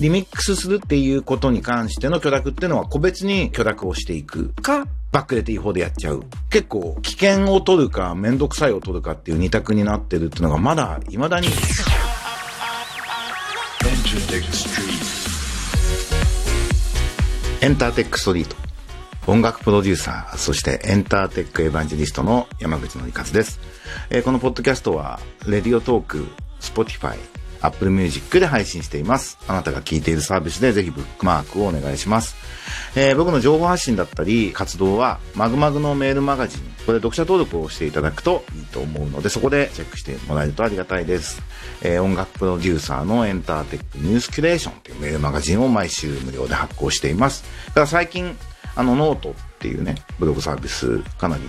リミックスするっていうことに関しての許諾っていうのは個別に許諾をしていくか、バックレて違法でやっちゃう。結構、危険を取るか、めんどくさいを取るかっていう二択になってるっていうのがまだ、未だに。エンターテックストリート。音楽プロデューサー、そしてエンターテックエヴァンジェリストの山口のりかずです。えー、このポッドキャストは、Radiotalk、 Spotify、Apple Music で配信しています。あなたが聞いているサービスでぜひブックマークをお願いします。えー、僕の情報発信だったり活動はまぐまぐのメールマガジン、これ読者登録をしていただくといいと思うのでそこでチェックしてもらえるとありがたいです。えー、音楽プロデューサーのエンターテックニュースキュレーションというメールマガジンを毎週無料で発行しています。だから最近、あのノートっていうね、ブログサービスかなり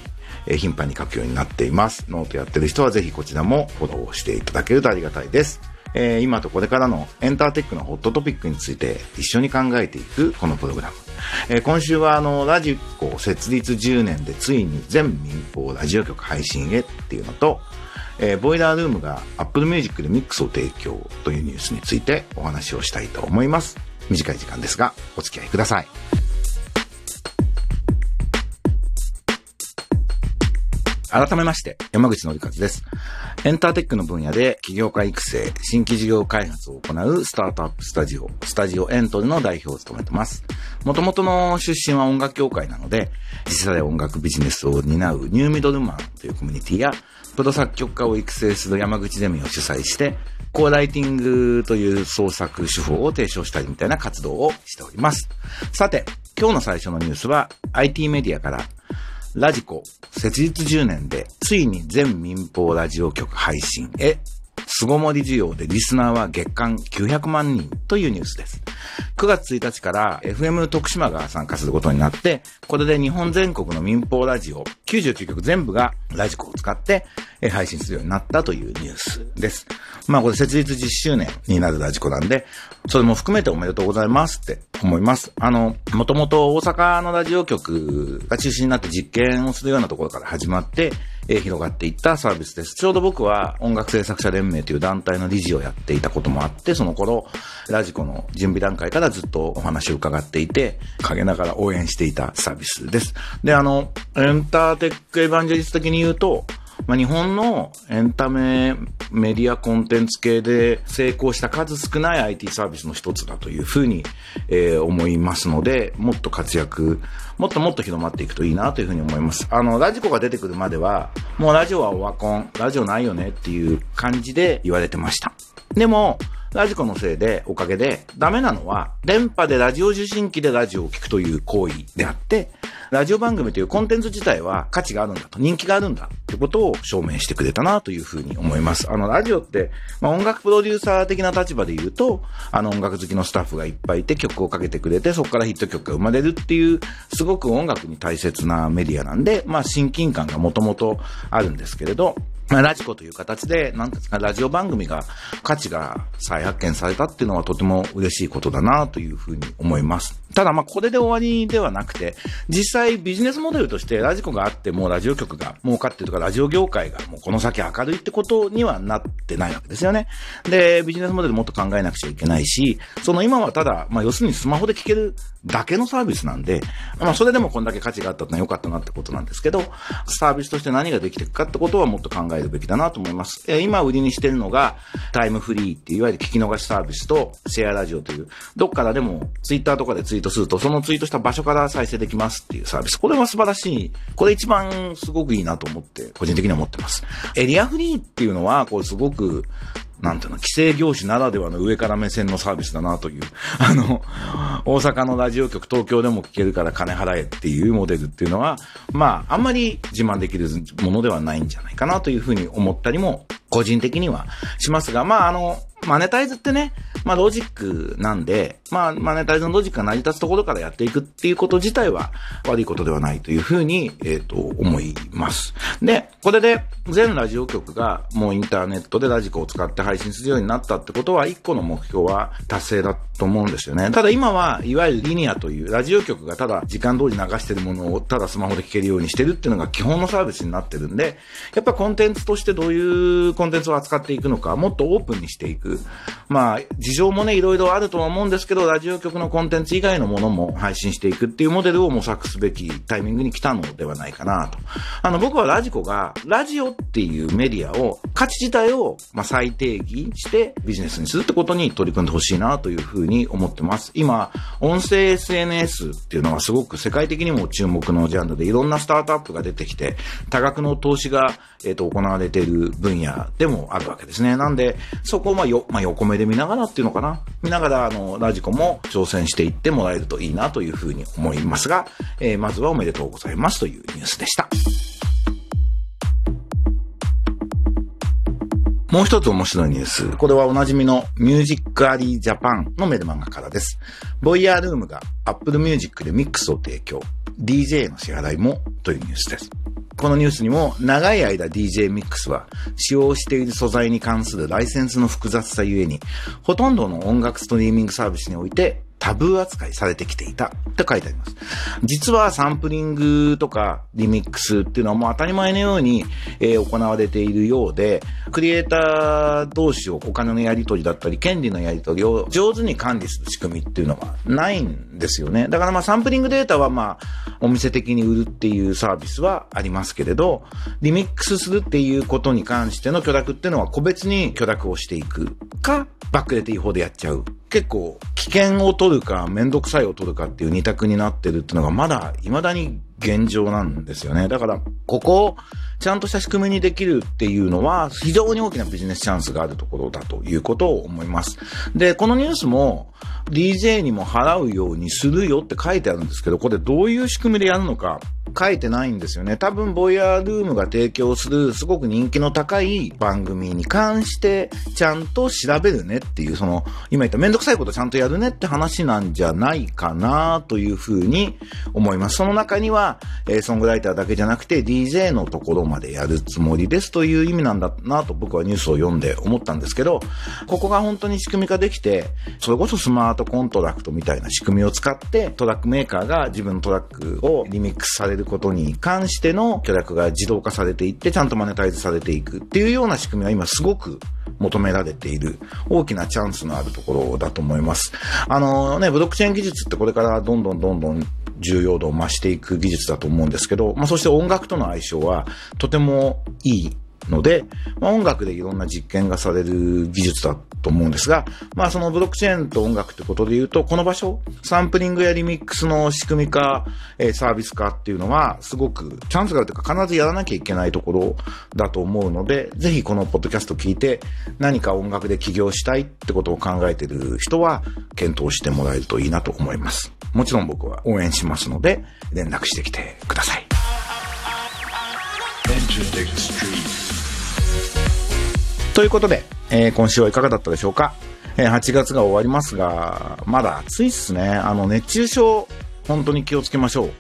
え頻繁に書くようになっています。ノートやってる人はぜひこちらもフォローしていただけるとありがたいです。えー、今とこれからのエンターテックのホットトピックについて一緒に考えていくこのプログラム。えー、今週はあの、 radiko 設立10年でついに全民放ラジオ局配信へっていうのと、えー、 Boiler Room が Apple Music でミックスを提供というニュースについてお話をしたいと思います。短い時間ですが、お付き合いください。改めまして、山口のりかずです。エンターテックの分野で起業家育成、新規事業開発を行うスタートアップスタジオ、スタジオエントリの代表を務めてます。元々の出身は音楽協会なので、次世代音楽ビジネスを担うニューミドルマンというコミュニティや、プロ作曲家を育成する山口ゼミを主催して、コーライティングという創作手法を提唱したりみたいな活動をしております。さて、今日の最初のニュースは IT メディアからラジコ設立10年でついに全民放ラジオ局配信へ。巣ごもり需要でリスナーは月間900万人というニュースです。9月1日から FM 徳島が参加することになって、これで日本全国の民放ラジオ99局全部がラジコを使って配信するようになったというニュースです。まあこれ設立10周年になるラジコなんで、それも含めておめでとうございますって思います。あの、もともと大阪のラジオ局が中心になって実験をするようなところから始まって、えー、広がっていったサービスです。ちょうど僕は音楽制作者連盟という団体の理事をやっていたこともあって、その頃、ラジコの準備段階からずっとお話を伺っていて、陰ながら応援していたサービスです。で、あの、エンターテックエヴァンジェリスト的に言うと、まあ、日本のエンタメメディアコンテンツ系で成功した数少ない IT サービスの一つだというふうに、えー、思いますので、もっと活躍、もっともっと広まっていくといいなというふうに思います。あの、ラジコが出てくるまでは、もうラジオはオワコン、ラジオないよねっていう感じで言われてました。でも、ラジコのせいで、おかげで、ダメなのは、電波でラジオ受信機でラジオを聞くという行為であって、ラジオ番組というコンテンツ自体は価値があるんだと、人気があるんだってことを証明してくれたなというふうに思います。あの、ラジオって、まあ、音楽プロデューサー的な立場で言うと、あの音楽好きのスタッフがいっぱいいて曲をかけてくれて、そこからヒット曲が生まれるっていう、すごく音楽に大切なメディアなんで、まあ、親近感がもともとあるんですけれど、まあ、ラジコという形で、なんですか、ラジオ番組が価値が再発見されたっていうのはとても嬉しいことだなというふうに思います。ただまあこれで終わりではなくて、実際ビジネスモデルとしてラジコがあってもラジオ局が儲かってるとか、ラジオ業界がもうこの先明るいってことにはなってないわけですよね。で、ビジネスモデルもっと考えなくちゃいけないし、その今はただ、まあ要するにスマホで聞けるだけのサービスなんで、まあそれでもこんだけ価値があったのは良かったなってことなんですけど、サービスとして何ができていくかってことはもっと考えるべきだなと思います。え今売りにしてるのがタイムフリーっていういわゆる聞き逃しサービスとシェアラジオという、どっからでもツイッターとかでツイートすると、そのツイートした場所から再生できますっていうサービス。これは素晴らしい。これ一番すごくいいなと思って、個人的には思ってます。エリアフリーっていうのは、これすごく、なんていうの、規制業種ならではの上から目線のサービスだなという。あの、大阪のラジオ局、東京でも聞けるから金払えっていうモデルっていうのは、まあ、あんまり自慢できるものではないんじゃないかなというふうに思ったりも、個人的にはしますが、まあ、あの、マネタイズってね、まあロジックなんで、まあマネタイズのロジックが成り立つところからやっていくっていうこと自体は悪いことではないというふうに、えっ、ー、と、思います。で、これで全ラジオ局がもうインターネットでラジコを使って配信するようになったってことは一個の目標は達成だと思うんですよね。ただ今はいわゆるリニアというラジオ局がただ時間通り流してるものをただスマホで聞けるようにしてるっていうのが基本のサービスになってるんで、やっぱコンテンツとしてどういうコンテンツを扱っていくのか、もっとオープンにしていく。。まあ、情もね、いろいろあるとは思うんですけど、ラジオ局のコンテンツ以外のものも配信していくっていうモデルを模索すべきタイミングに来たのではないかなと。あの、僕はラジコが、ラジオっていうメディアを、価値自体を、まあ、再定義してビジネスにするってことに取り組んでほしいなというふうに思ってます。今、音声 SNS っていうのはすごく世界的にも注目のジャンルでいろんなスタートアップが出てきて、多額の投資が、えっ、ー、と、行われている分野でもあるわけですね。なんで、そこをまあよ、まあ、横目で見ながらっていうのかな？見ながら、あの、ラジコも挑戦していってもらえるといいなというふうに思いますが、えー、まずはおめでとうございますというニュースでした。もう一つ面白いニュース。これはおなじみのミュージックアリージャパンのメルマンガからです。ボイヤールームが Apple Music でミックスを提供。DJ の支払いもというニュースです。このニュースにも長い間 DJ ミックスは使用している素材に関するライセンスの複雑さゆえにほとんどの音楽ストリーミングサービスにおいてタブー扱いされてきていたって書いてあります。実はサンプリングとかリミックスっていうのはもう当たり前のように、え、行われているようで、クリエイター同士をお金のやり取りだったり、権利のやり取りを上手に管理する仕組みっていうのはないんですよね。だからまあサンプリングデータはまあお店的に売るっていうサービスはありますけれど、リミックスするっていうことに関しての許諾っていうのは個別に許諾をしていくか、バックレて違法でやっちゃう結構危険を取るかめんどくさいを取るかっていう二択になってるっていうのがまだ未だに現状なんですよね。だから、ここをちゃんとした仕組みにできるっていうのは非常に大きなビジネスチャンスがあるところだということを思います。で、このニュースも DJ にも払うようにするよって書いてあるんですけど、これどういう仕組みでやるのか書いてないんですよね。多分、ボイヤールームが提供するすごく人気の高い番組に関して、ちゃんと調べるねっていう、その、今言っためんどくさいことちゃんとやるねって話なんじゃないかなというふうに思います。その中には、えー、ソングライターだけじゃなくて DJ のところまでやるつもりですという意味なんだなと僕はニュースを読んで思ったんですけど、ここが本当に仕組み化できて、それこそスマートコントラクトみたいな仕組みを使って、トラックメーカーが自分のトラックをリミックスされるることに関しての許諾が自動化されていって、ちゃんとマネタイズされていくっていうような仕組みは今すごく求められている大きなチャンスのあるところだと思います。あのね、ブロックチェーン技術ってこれからどんどんどんどん重要度を増していく技術だと思うんですけど、まあそして音楽との相性はとてもいいので、まあ、音楽でいろんな実験がされる技術だと思うんですが、まあそのブロックチェーンと音楽ってことで言うと、この場所、サンプリングやリミックスの仕組み化、えー、サービス化っていうのは、すごくチャンスがあるというか、必ずやらなきゃいけないところだと思うので、ぜひこのポッドキャスト聞いて、何か音楽で起業したいってことを考えてる人は、検討してもらえるといいなと思います。もちろん僕は応援しますので、連絡してきてください。ということで、えー、今週はいかがだったでしょうか、えー、8月が終わりますが、まだ暑いっすね。あの、熱中症、本当に気をつけましょう。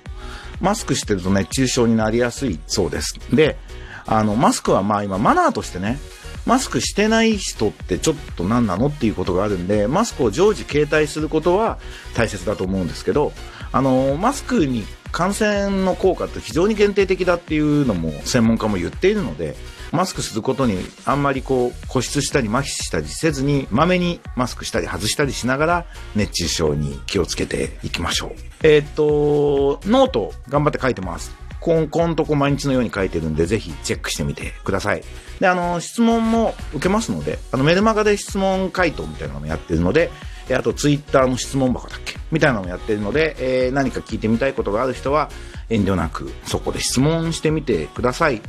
マスクしてると熱中症になりやすいそうです。で、あの、マスクはまあ今マナーとしてね、マスクしてない人ってちょっと何なの？っていうことがあるんで、マスクを常時携帯することは大切だと思うんですけど、あの、マスクに感染の効果って非常に限定的だっていうのも専門家も言っているので、マスクすることにあんまりこう固執したり麻痺したりせずにまめにマスクしたり外したりしながら熱中症に気をつけていきましょう。えー、っと、ノート頑張って書いてます。ここんとこ毎日のように書いてるんで、ぜひチェックしてみてください。で、あの、質問も受けますので、あの、メルマガで質問回答みたいなのもやってるので、あと、ツイッターの質問箱だっけ？みたいなのもやってるので、えー、何か聞いてみたいことがある人は、遠慮なくそこで質問してみてください。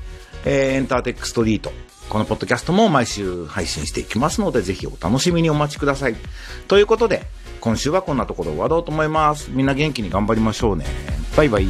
えー、エンターテックストリート。このポッドキャストも毎週配信していきますので、ぜひお楽しみにお待ちください。ということで、今週はこんなところ終わろうと思います。みんな元気に頑張りましょうね。バイバイ。